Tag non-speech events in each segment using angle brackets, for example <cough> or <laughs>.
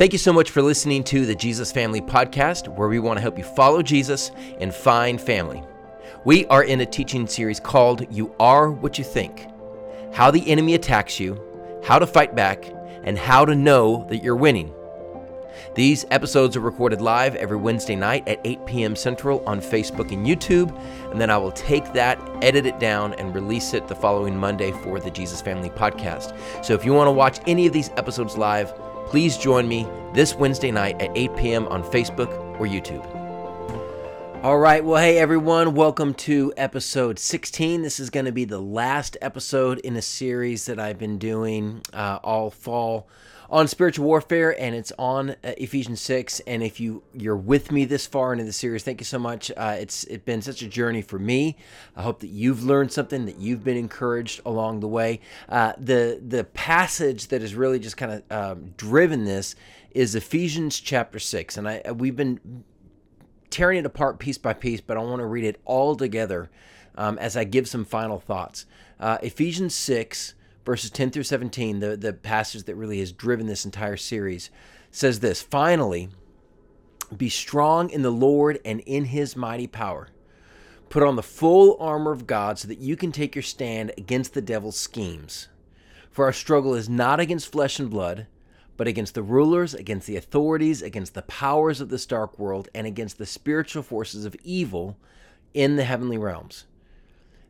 Thank you so much for listening to the Jesus Family Podcast, where we want to help you follow Jesus and find family. We are in a teaching series called You Are What You Think How the Enemy Attacks You, How to Fight Back, and How to Know That You're Winning. These episodes are recorded live every Wednesday night at 8 p.m. Central on Facebook and YouTube, and then I will take that, edit it down, and release it the following Monday for the Jesus Family Podcast. So if you want to watch any of these episodes live, Please join me this Wednesday night at 8 p.m. on Facebook or YouTube. All right, well, hey everyone, welcome to episode 16. This is going to be the last episode in a series that I've been doing uh, all fall on spiritual warfare, and it's on uh, Ephesians six. And if you you're with me this far into the series, thank you so much. Uh, it's it's been such a journey for me. I hope that you've learned something, that you've been encouraged along the way. Uh, the the passage that has really just kind of um, driven this is Ephesians chapter six, and I we've been tearing it apart piece by piece, but I want to read it all together um, as I give some final thoughts. Uh, Ephesians six verses 10 through 17, the, the passage that really has driven this entire series, says this Finally, be strong in the Lord and in his mighty power. Put on the full armor of God so that you can take your stand against the devil's schemes. For our struggle is not against flesh and blood, but against the rulers, against the authorities, against the powers of this dark world, and against the spiritual forces of evil in the heavenly realms.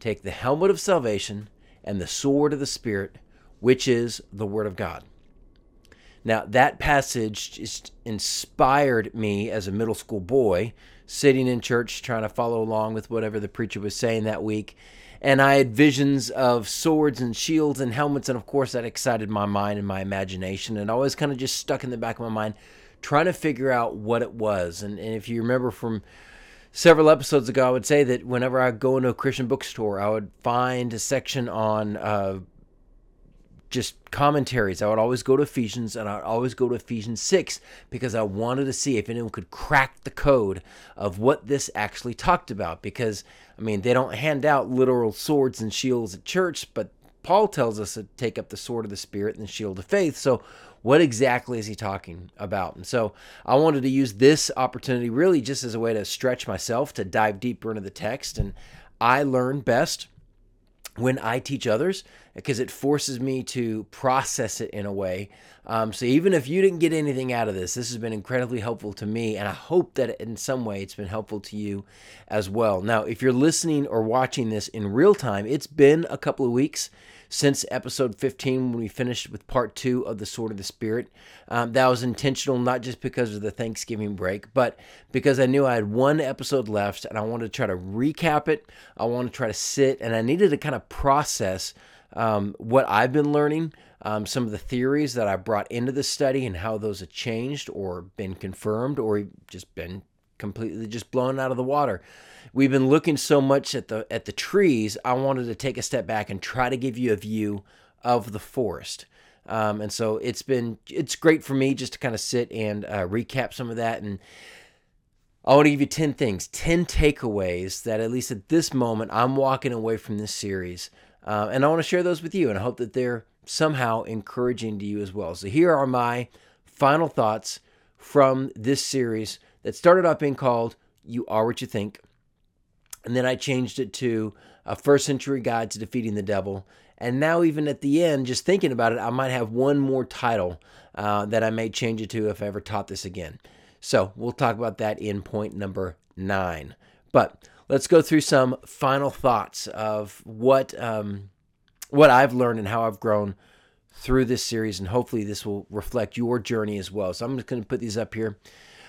Take the helmet of salvation and the sword of the Spirit, which is the Word of God. Now, that passage just inspired me as a middle school boy, sitting in church trying to follow along with whatever the preacher was saying that week. And I had visions of swords and shields and helmets. And of course, that excited my mind and my imagination. And always kind of just stuck in the back of my mind, trying to figure out what it was. And, and if you remember from several episodes ago, I would say that whenever I go into a Christian bookstore, I would find a section on uh, just commentaries. I would always go to Ephesians and I would always go to Ephesians 6 because I wanted to see if anyone could crack the code of what this actually talked about. Because, I mean, they don't hand out literal swords and shields at church, but Paul tells us to take up the sword of the Spirit and the shield of faith. So, what exactly is he talking about? And so I wanted to use this opportunity really just as a way to stretch myself, to dive deeper into the text. And I learn best when I teach others because it forces me to process it in a way. Um, so even if you didn't get anything out of this, this has been incredibly helpful to me, and I hope that in some way it's been helpful to you as well. Now, if you're listening or watching this in real time, it's been a couple of weeks since episode 15 when we finished with part two of the Sword of the Spirit. Um, that was intentional, not just because of the Thanksgiving break, but because I knew I had one episode left and I wanted to try to recap it. I wanted to try to sit and I needed to kind of process um, what I've been learning. Um, some of the theories that I brought into the study and how those have changed or been confirmed or just been completely just blown out of the water we've been looking so much at the at the trees. I wanted to take a step back and try to give you a view of the forest. Um, and so it's been it's great for me just to kind of sit and uh, recap some of that and I want to give you 10 things, 10 takeaways that at least at this moment I'm walking away from this series. Uh, and I want to share those with you and I hope that they're somehow encouraging to you as well. So here are my final thoughts from this series that started off being called You Are What You Think. And then I changed it to a first century guide to defeating the devil. And now, even at the end, just thinking about it, I might have one more title uh, that I may change it to if I ever taught this again. So we'll talk about that in point number nine. But let's go through some final thoughts of what um, what I've learned and how I've grown through this series, and hopefully this will reflect your journey as well. So I'm just going to put these up here.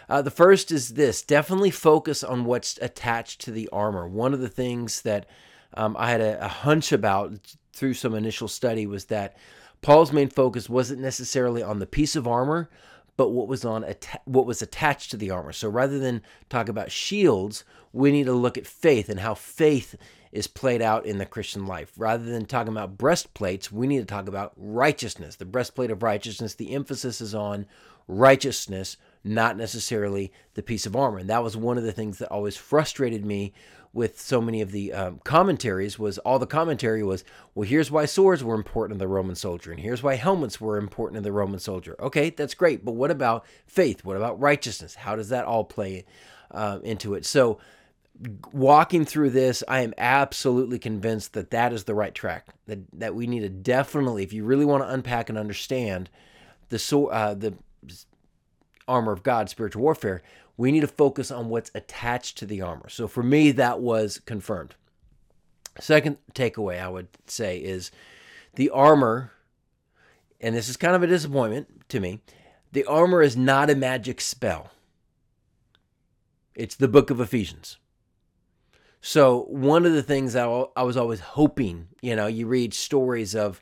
Uh, the first is this definitely focus on what's attached to the armor. One of the things that um, I had a, a hunch about through some initial study was that Paul's main focus wasn't necessarily on the piece of armor, but what was on what was attached to the armor. So rather than talk about shields, we need to look at faith and how faith is played out in the Christian life. Rather than talking about breastplates, we need to talk about righteousness. The breastplate of righteousness, the emphasis is on righteousness, not necessarily the piece of armor. And that was one of the things that always frustrated me with so many of the um, commentaries was all the commentary was well here's why swords were important in the roman soldier and here's why helmets were important in the roman soldier. Okay that's great but what about faith? What about righteousness? How does that all play uh, into it? So walking through this i am absolutely convinced that that is the right track that, that we need to definitely if you really want to unpack and understand the uh, the armor of god spiritual warfare we need to focus on what's attached to the armor. So for me, that was confirmed. Second takeaway I would say is the armor, and this is kind of a disappointment to me, the armor is not a magic spell. It's the book of Ephesians. So, one of the things I was always hoping, you know, you read stories of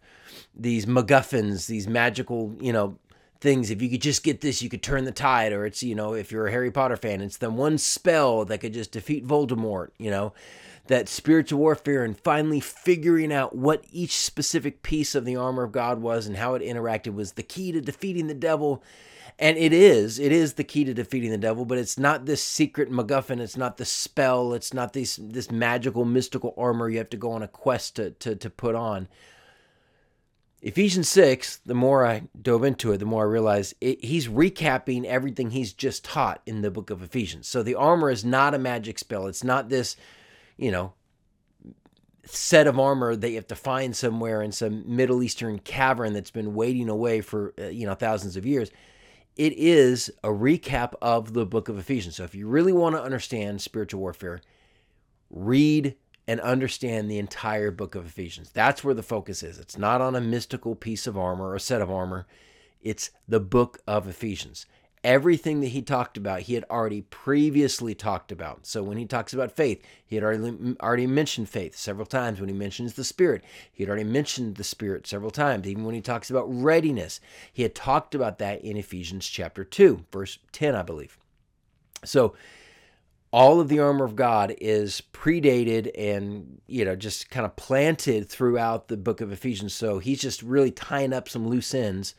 these MacGuffins, these magical, you know, things. If you could just get this, you could turn the tide. Or it's, you know, if you're a Harry Potter fan, it's the one spell that could just defeat Voldemort, you know, that spiritual warfare and finally figuring out what each specific piece of the armor of God was and how it interacted was the key to defeating the devil. And it is, it is the key to defeating the devil, but it's not this secret MacGuffin. It's not the spell. It's not this this magical, mystical armor you have to go on a quest to to, to put on. Ephesians 6, the more I dove into it, the more I realized it, he's recapping everything he's just taught in the book of Ephesians. So the armor is not a magic spell. It's not this, you know, set of armor that you have to find somewhere in some Middle Eastern cavern that's been waiting away for, uh, you know, thousands of years. It is a recap of the book of Ephesians. So if you really want to understand spiritual warfare, read and understand the entire book of Ephesians. That's where the focus is. It's not on a mystical piece of armor or a set of armor, it's the book of Ephesians. Everything that he talked about, he had already previously talked about. So when he talks about faith, he had already already mentioned faith several times. When he mentions the Spirit, he had already mentioned the Spirit several times. Even when he talks about readiness, he had talked about that in Ephesians chapter 2, verse 10, I believe. So all of the armor of God is predated and, you know, just kind of planted throughout the book of Ephesians. So he's just really tying up some loose ends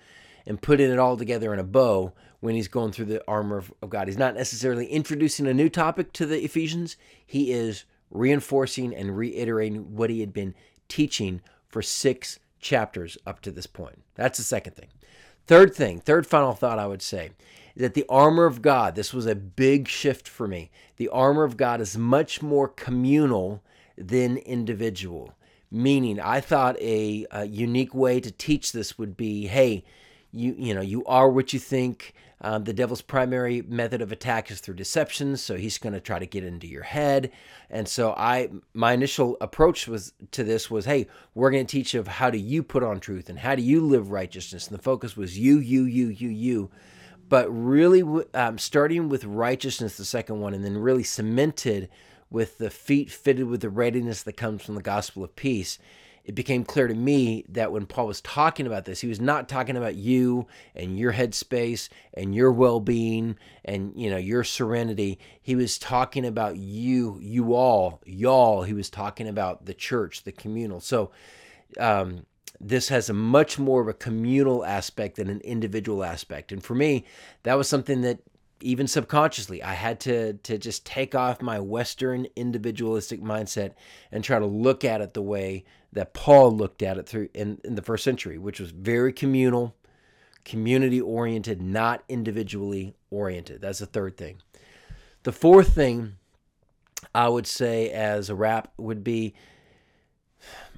and putting it all together in a bow when he's going through the armor of, of God. He's not necessarily introducing a new topic to the Ephesians, he is reinforcing and reiterating what he had been teaching for six chapters up to this point. That's the second thing. Third thing, third final thought I would say that the armor of God, this was a big shift for me. The armor of God is much more communal than individual. Meaning, I thought a, a unique way to teach this would be hey, you, you know, you are what you think. Um, the devil's primary method of attack is through deception, so he's going to try to get into your head. And so I, my initial approach was to this was, hey, we're going to teach of how do you put on truth and how do you live righteousness. And the focus was you, you, you, you, you but really um, starting with righteousness, the second one, and then really cemented with the feet fitted with the readiness that comes from the gospel of peace. It became clear to me that when Paul was talking about this, he was not talking about you and your headspace and your well-being and you know your serenity. He was talking about you, you all, y'all. He was talking about the church, the communal. So, um, this has a much more of a communal aspect than an individual aspect. And for me, that was something that even subconsciously I had to to just take off my western individualistic mindset and try to look at it the way that Paul looked at it through in, in the first century, which was very communal, community oriented, not individually oriented. That's the third thing. The fourth thing I would say as a wrap would be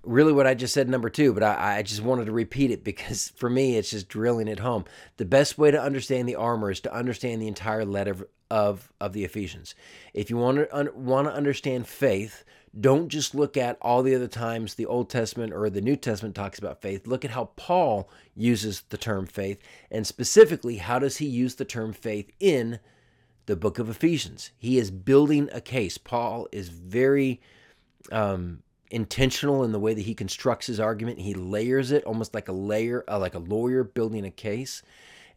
really what I just said, number two, but I, I, just wanted to repeat it because <laughs> for me, it's just drilling it home. The best way to understand the armor is to understand the entire letter of, of the Ephesians. If you want to, un, want to understand faith, don't just look at all the other times the Old Testament or the New Testament talks about faith. Look at how Paul uses the term faith, and specifically, how does he use the term faith in the book of Ephesians? He is building a case. Paul is very um, intentional in the way that he constructs his argument. He layers it almost like a layer, uh, like a lawyer building a case.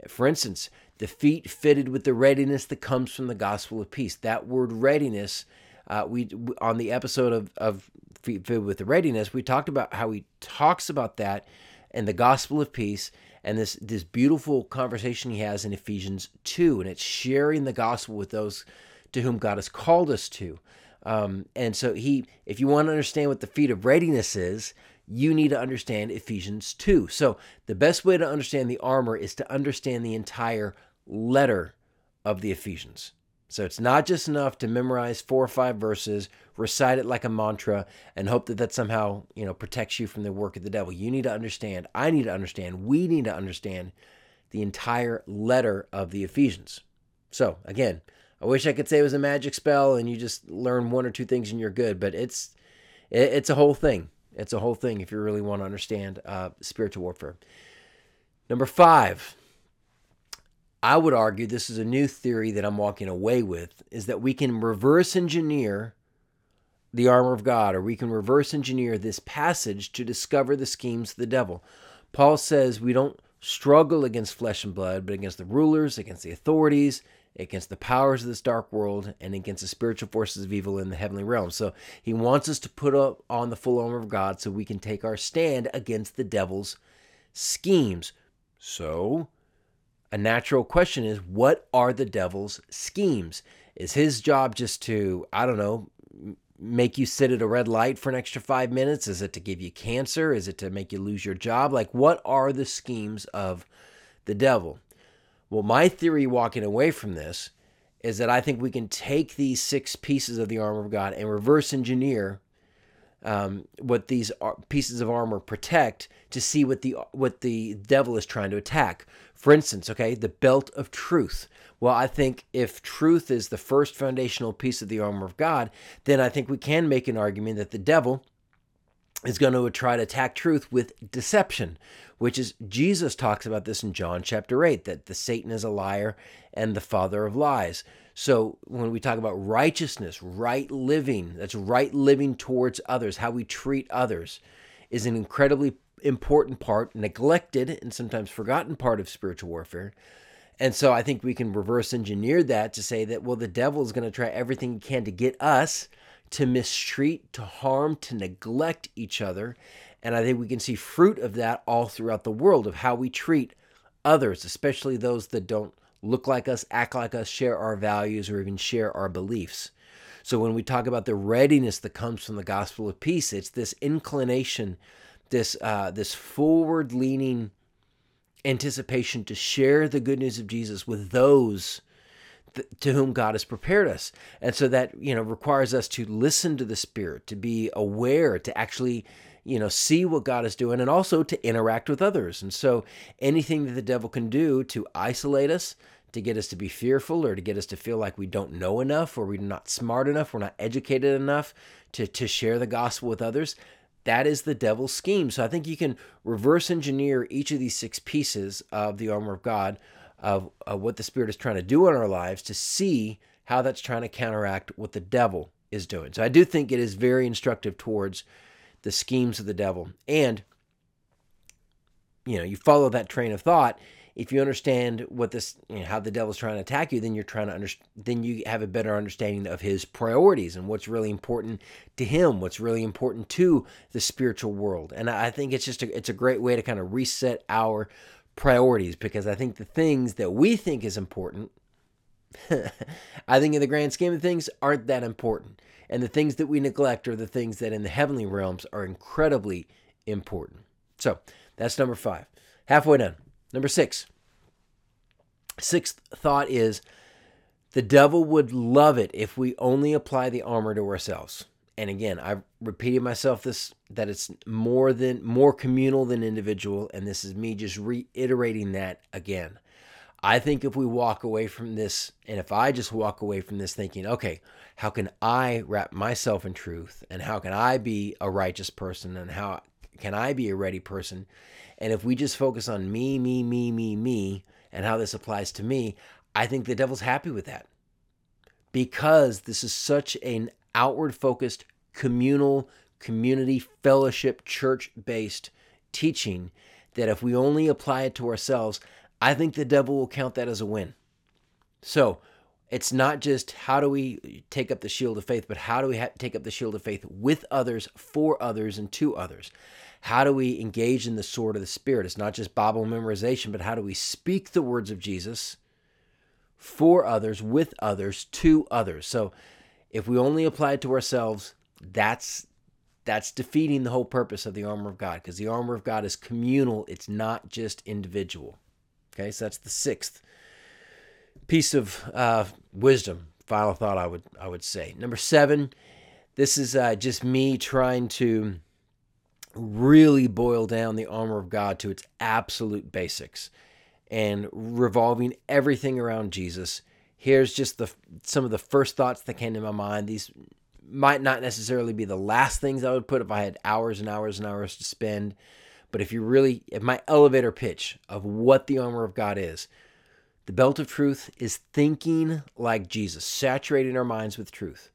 For instance, the feet fitted with the readiness that comes from the gospel of peace. That word readiness, uh, we on the episode of, of feet fitted with the readiness, we talked about how he talks about that and the gospel of peace and this this beautiful conversation he has in Ephesians 2 and it's sharing the gospel with those to whom God has called us to. Um, and so he if you want to understand what the feet of readiness is, you need to understand Ephesians 2. So the best way to understand the armor is to understand the entire letter of the Ephesians. So it's not just enough to memorize four or five verses, recite it like a mantra, and hope that that somehow you know protects you from the work of the devil. You need to understand. I need to understand. We need to understand the entire letter of the Ephesians. So again, I wish I could say it was a magic spell and you just learn one or two things and you're good, but it's it's a whole thing. It's a whole thing if you really want to understand uh, spiritual warfare. Number five, I would argue this is a new theory that I'm walking away with is that we can reverse engineer the armor of God, or we can reverse engineer this passage to discover the schemes of the devil. Paul says we don't struggle against flesh and blood, but against the rulers, against the authorities, against the powers of this dark world, and against the spiritual forces of evil in the heavenly realm. So he wants us to put up on the full armor of God so we can take our stand against the devil's schemes. So, a natural question is what are the devil's schemes? Is his job just to, I don't know, make you sit at a red light for an extra five minutes? Is it to give you cancer? Is it to make you lose your job? Like, what are the schemes of the devil? Well, my theory walking away from this is that I think we can take these six pieces of the armor of God and reverse engineer um, what these pieces of armor protect to see what the what the devil is trying to attack. For instance, okay, the belt of truth. Well, I think if truth is the first foundational piece of the armor of God, then I think we can make an argument that the devil is going to try to attack truth with deception, which is Jesus talks about this in John chapter 8 that the Satan is a liar and the father of lies. So when we talk about righteousness, right living, that's right living towards others, how we treat others is an incredibly important part, neglected and sometimes forgotten part of spiritual warfare. And so I think we can reverse engineer that to say that, well, the devil is going to try everything he can to get us to mistreat, to harm, to neglect each other. And I think we can see fruit of that all throughout the world of how we treat others, especially those that don't look like us, act like us, share our values, or even share our beliefs. So when we talk about the readiness that comes from the gospel of peace, it's this inclination, this uh, this forward leaning anticipation to share the good news of Jesus with those to whom God has prepared us. And so that, you know, requires us to listen to the Spirit, to be aware, to actually, you know, see what God is doing, and also to interact with others. And so anything that the devil can do to isolate us, to get us to be fearful, or to get us to feel like we don't know enough, or we're not smart enough, we're not educated enough to, to share the gospel with others, that is the devil's scheme. So I think you can reverse engineer each of these six pieces of the armor of God of, of what the Spirit is trying to do in our lives to see how that's trying to counteract what the devil is doing. So I do think it is very instructive towards the schemes of the devil. And, you know, you follow that train of thought. If you understand what this, you know, how the devil's trying to attack you, then you're trying to understand, then you have a better understanding of his priorities and what's really important to him, what's really important to the spiritual world. And I think it's just a, it's a great way to kind of reset our priorities because I think the things that we think is important, <laughs> I think in the grand scheme of things, aren't that important. And the things that we neglect are the things that in the heavenly realms are incredibly important. So that's number five. Halfway done. Number six. Sixth thought is the devil would love it if we only apply the armor to ourselves and again i've repeated myself this that it's more than more communal than individual and this is me just reiterating that again. I think if we walk away from this and if i just walk away from this thinking okay how can i wrap myself in truth and how can i be a righteous person and how can i be a ready person? And if we just focus on me me me me me and how this applies to me i think the devil's happy with that. Because this is such an outward focused, communal, community, fellowship, church based teaching that if we only apply it to ourselves, I think the devil will count that as a win. So it's not just how do we take up the shield of faith, but how do we ha- take up the shield of faith with others, for others, and to others? How do we engage in the sword of the Spirit? It's not just Bible memorization, but how do we speak the words of Jesus for others, with others, to others? So if we only apply it to ourselves, that's that's defeating the whole purpose of the armor of God because the armor of God is communal, it's not just individual. Okay, so that's the sixth piece of uh, wisdom. Final thought I would I would say. Number seven, this is uh, just me trying to really boil down the armor of God to its absolute basics and revolving everything around Jesus. Here's just the some of the first thoughts that came to my mind. These might not necessarily be the last things I would put if I had hours and hours and hours to spend. But if you really, if my elevator pitch of what the armor of God is, the belt of truth is thinking like Jesus, saturating our minds with truth.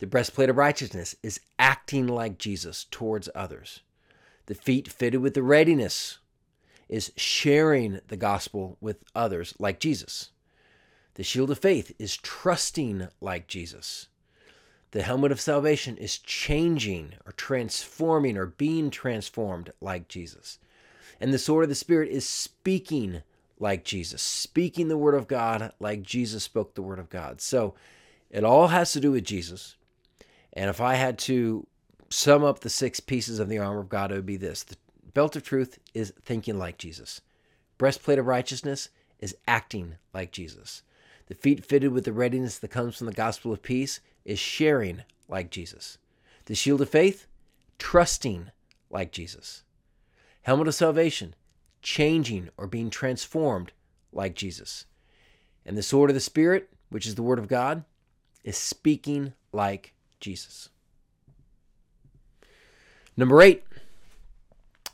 The breastplate of righteousness is acting like Jesus towards others. The feet fitted with the readiness is sharing the gospel with others like Jesus. The shield of faith is trusting like Jesus. The helmet of salvation is changing or transforming or being transformed like Jesus. And the sword of the Spirit is speaking like Jesus, speaking the word of God like Jesus spoke the word of God. So it all has to do with Jesus. And if I had to sum up the six pieces of the armor of God, it would be this the belt of truth is thinking like Jesus, breastplate of righteousness is acting like Jesus. The feet fitted with the readiness that comes from the gospel of peace is sharing like Jesus. The shield of faith, trusting like Jesus. Helmet of salvation, changing or being transformed like Jesus. And the sword of the Spirit, which is the word of God, is speaking like Jesus. Number eight,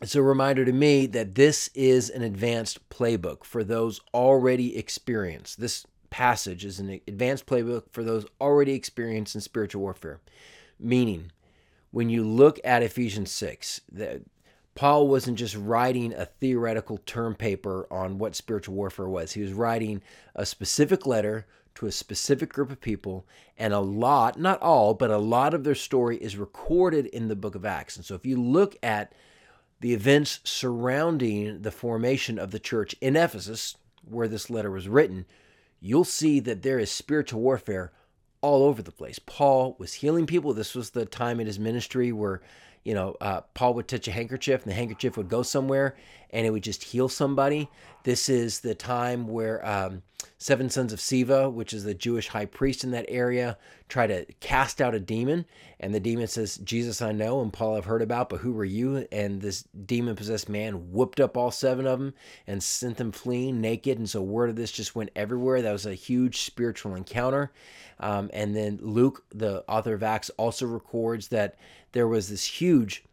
it's a reminder to me that this is an advanced playbook for those already experienced. This passage is an advanced playbook for those already experienced in spiritual warfare. Meaning, when you look at Ephesians 6, that Paul wasn't just writing a theoretical term paper on what spiritual warfare was. He was writing a specific letter to a specific group of people, and a lot, not all, but a lot of their story is recorded in the book of Acts. And so if you look at the events surrounding the formation of the church in Ephesus, where this letter was written, you'll see that there is spiritual warfare all over the place. Paul was healing people. This was the time in his ministry where you know, uh, Paul would touch a handkerchief and the handkerchief would go somewhere and it would just heal somebody. This is the time where um, seven sons of Sceva, which is the Jewish high priest in that area, try to cast out a demon. And the demon says, Jesus, I know, and Paul, I've heard about, but who are you? And this demon possessed man whooped up all seven of them and sent them fleeing naked. And so word of this just went everywhere. That was a huge spiritual encounter. Um, and then Luke, the author of Acts, also records that there was this huge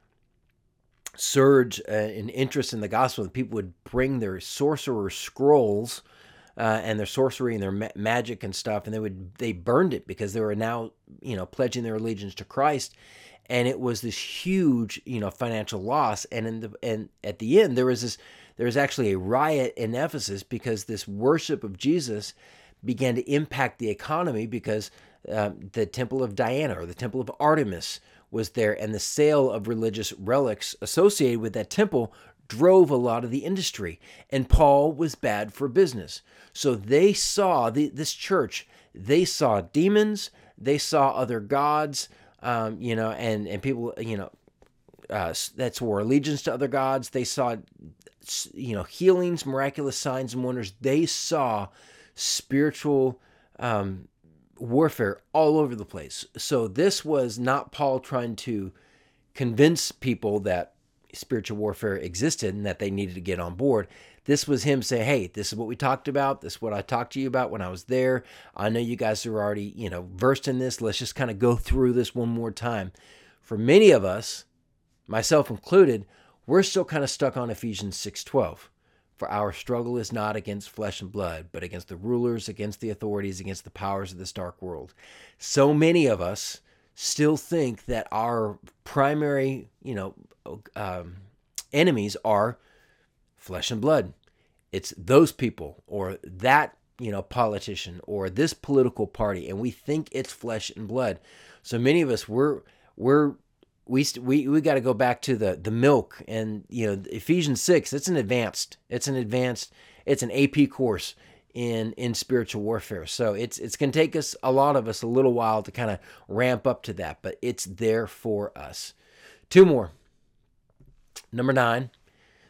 surge uh, in interest in the gospel. And people would bring their sorcerer scrolls uh, and their sorcery and their ma- magic and stuff, and they would they burned it because they were now you know pledging their allegiance to Christ, and it was this huge you know financial loss. And in the and at the end there was this there was actually a riot in Ephesus because this worship of Jesus began to impact the economy because um, the temple of Diana or the temple of Artemis was there, and the sale of religious relics associated with that temple drove a lot of the industry. And Paul was bad for business. So they saw the, this church, they saw demons, they saw other gods, um, you know, and, and people, you know, uh, that swore allegiance to other gods. They saw, you know, healings, miraculous signs and wonders. They saw spiritual um, warfare all over the place. So this was not Paul trying to convince people that spiritual warfare existed and that they needed to get on board. This was him saying, "Hey, this is what we talked about. This is what I talked to you about when I was there. I know you guys are already, you know, versed in this. Let's just kind of go through this one more time." For many of us, myself included, we're still kind of stuck on Ephesians 6:12. For our struggle is not against flesh and blood, but against the rulers, against the authorities, against the powers of this dark world. So many of us still think that our primary, you know, um, enemies are flesh and blood. it's those people or that you know politician or this political party and we think it's flesh and blood so many of us we're we're we we we got to go back to the the milk and you know Ephesians 6 it's an advanced it's an advanced it's an AP course in in spiritual warfare. So it's it's going to take us a lot of us a little while to kind of ramp up to that but it's there for us. Two more. Number 9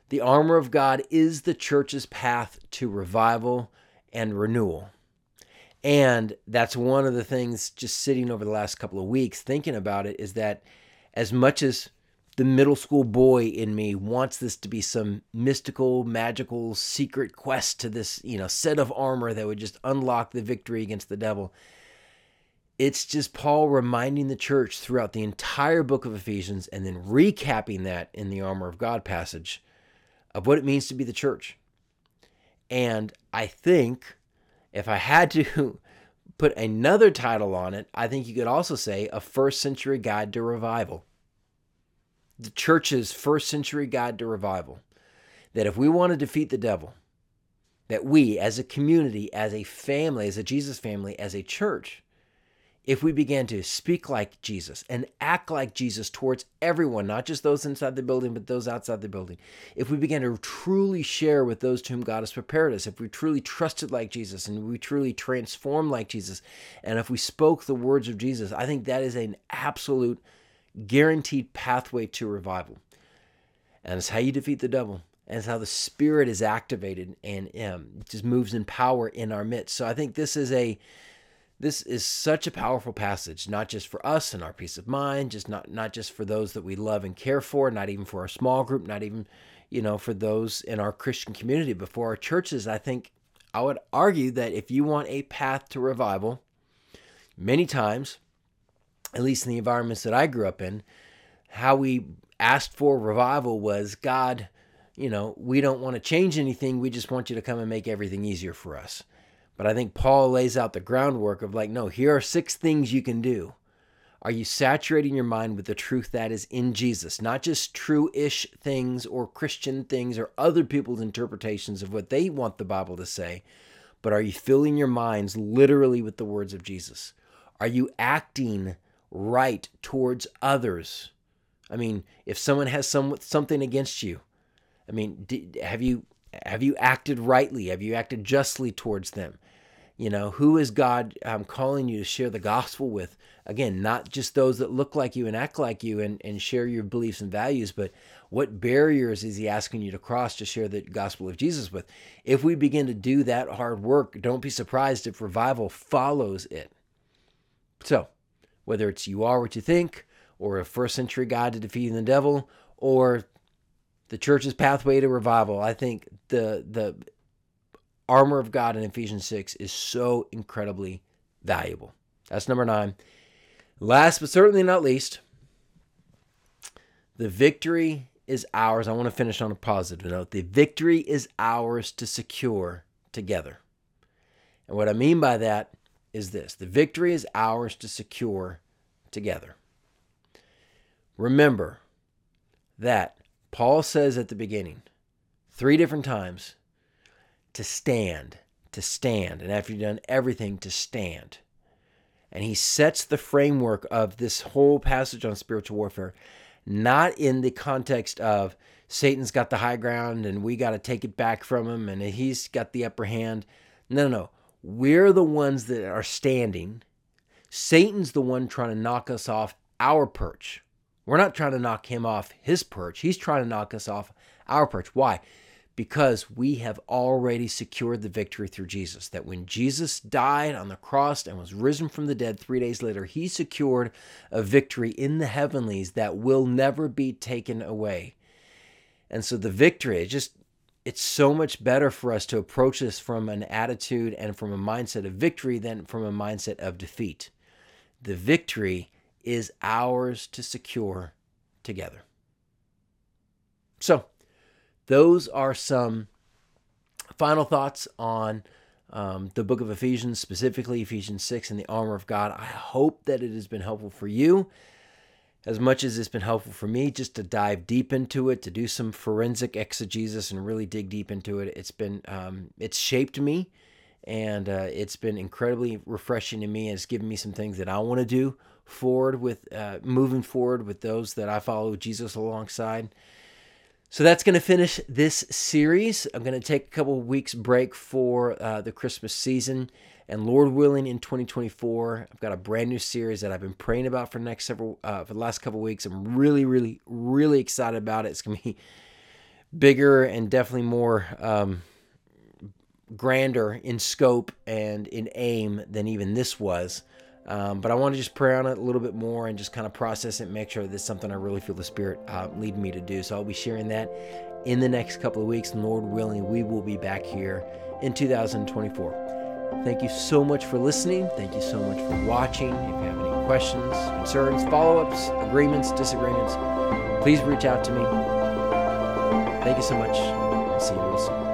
the armor of God is the church's path to revival and renewal. And that's one of the things just sitting over the last couple of weeks thinking about it is that as much as the middle school boy in me wants this to be some mystical, magical, secret quest to this, you know, set of armor that would just unlock the victory against the devil. It's just Paul reminding the church throughout the entire book of Ephesians and then recapping that in the armor of God passage of what it means to be the church. And I think if I had to <laughs> put another title on it, I think you could also say a first century guide to revival. The church's first century guide to revival. That if we want to defeat the devil, that we as a community, as a family, as a Jesus family, as a church, if we began to speak like Jesus and act like Jesus towards everyone, not just those inside the building, but those outside the building, if we began to truly share with those to whom God has prepared us, if we truly trusted like Jesus and we truly transformed like Jesus, and if we spoke the words of Jesus, I think that is an absolute guaranteed pathway to revival. And it's how you defeat the devil. And it's how the Spirit is activated and um, just moves in power in our midst. So I think this is a this is such a powerful passage, not just for us and our peace of mind, just not not just for those that we love and care for, not even for our small group, not even, you know, for those in our Christian community, but for our churches. I think I would argue that if you want a path to revival, many times, at least in the environments that I grew up in, how we asked for revival was God, you know, we don't want to change anything. We just want you to come and make everything easier for us. But I think Paul lays out the groundwork of like, no, here are six things you can do. Are you saturating your mind with the truth that is in Jesus, not just true ish things or Christian things or other people's interpretations of what they want the Bible to say, but are you filling your minds literally with the words of Jesus? Are you acting right towards others? I mean, if someone has some something against you, I mean, have you have you acted rightly? Have you acted justly towards them? You know, who is God um, calling you to share the gospel with? Again, not just those that look like you and act like you and, and share your beliefs and values, but what barriers is He asking you to cross to share the gospel of Jesus with? If we begin to do that hard work, don't be surprised if revival follows it. So, whether it's you are what you think, or a first century guide to defeating the devil, or the church's pathway to revival, I think the the armor of God in Ephesians 6 is so incredibly valuable. That's number nine. Last but certainly not least, the victory is ours. I want to finish on a positive note. The victory is ours to secure together. And what I mean by that is this the victory is ours to secure together. Remember that Paul says at the beginning, three different times, to stand, to stand. And after you've done everything, to stand. And he sets the framework of this whole passage on spiritual warfare, not in the context of Satan's got the high ground and we got to take it back from him and he's got the upper hand. No, no, no. We're the ones that are standing. Satan's the one trying to knock us off our perch. We're not trying to knock him off his perch. He's trying to knock us off our perch. Why? Because we have already secured the victory through Jesus. That when Jesus died on the cross and was risen from the dead three days later, he secured a victory in the heavenlies that will never be taken away. And so the victory, it just it's so much better for us to approach this from an attitude and from a mindset of victory than from a mindset of defeat. The victory is ours to secure together. So, those are some final thoughts on um, the book of Ephesians, specifically Ephesians 6 and the armor of God. I hope that it has been helpful for you. as much as it's been helpful for me just to dive deep into it, to do some forensic exegesis and really dig deep into it, it's been um, it's shaped me, and uh, it's been incredibly refreshing to me. And It's given me some things that I want to do forward with uh, moving forward with those that I follow Jesus alongside. So that's going to finish this series. I'm going to take a couple weeks break for uh, the Christmas season and Lord willing, in 2024, I've got a brand new series that I've been praying about for the next several, uh, for the last couple weeks. I'm really, really, really excited about it. It's gonna be bigger and definitely more um, grander in scope and in aim than even this was. Um, but I want to just pray on it a little bit more and just kind of process it, make sure that it's something I really feel the Spirit uh, lead me to do. So I'll be sharing that in the next couple of weeks. Lord willing, we will be back here in 2024. Thank you so much for listening. Thank you so much for watching. If you have any questions, concerns, follow ups, agreements, disagreements, please reach out to me. Thank you so much. I'll see you real soon.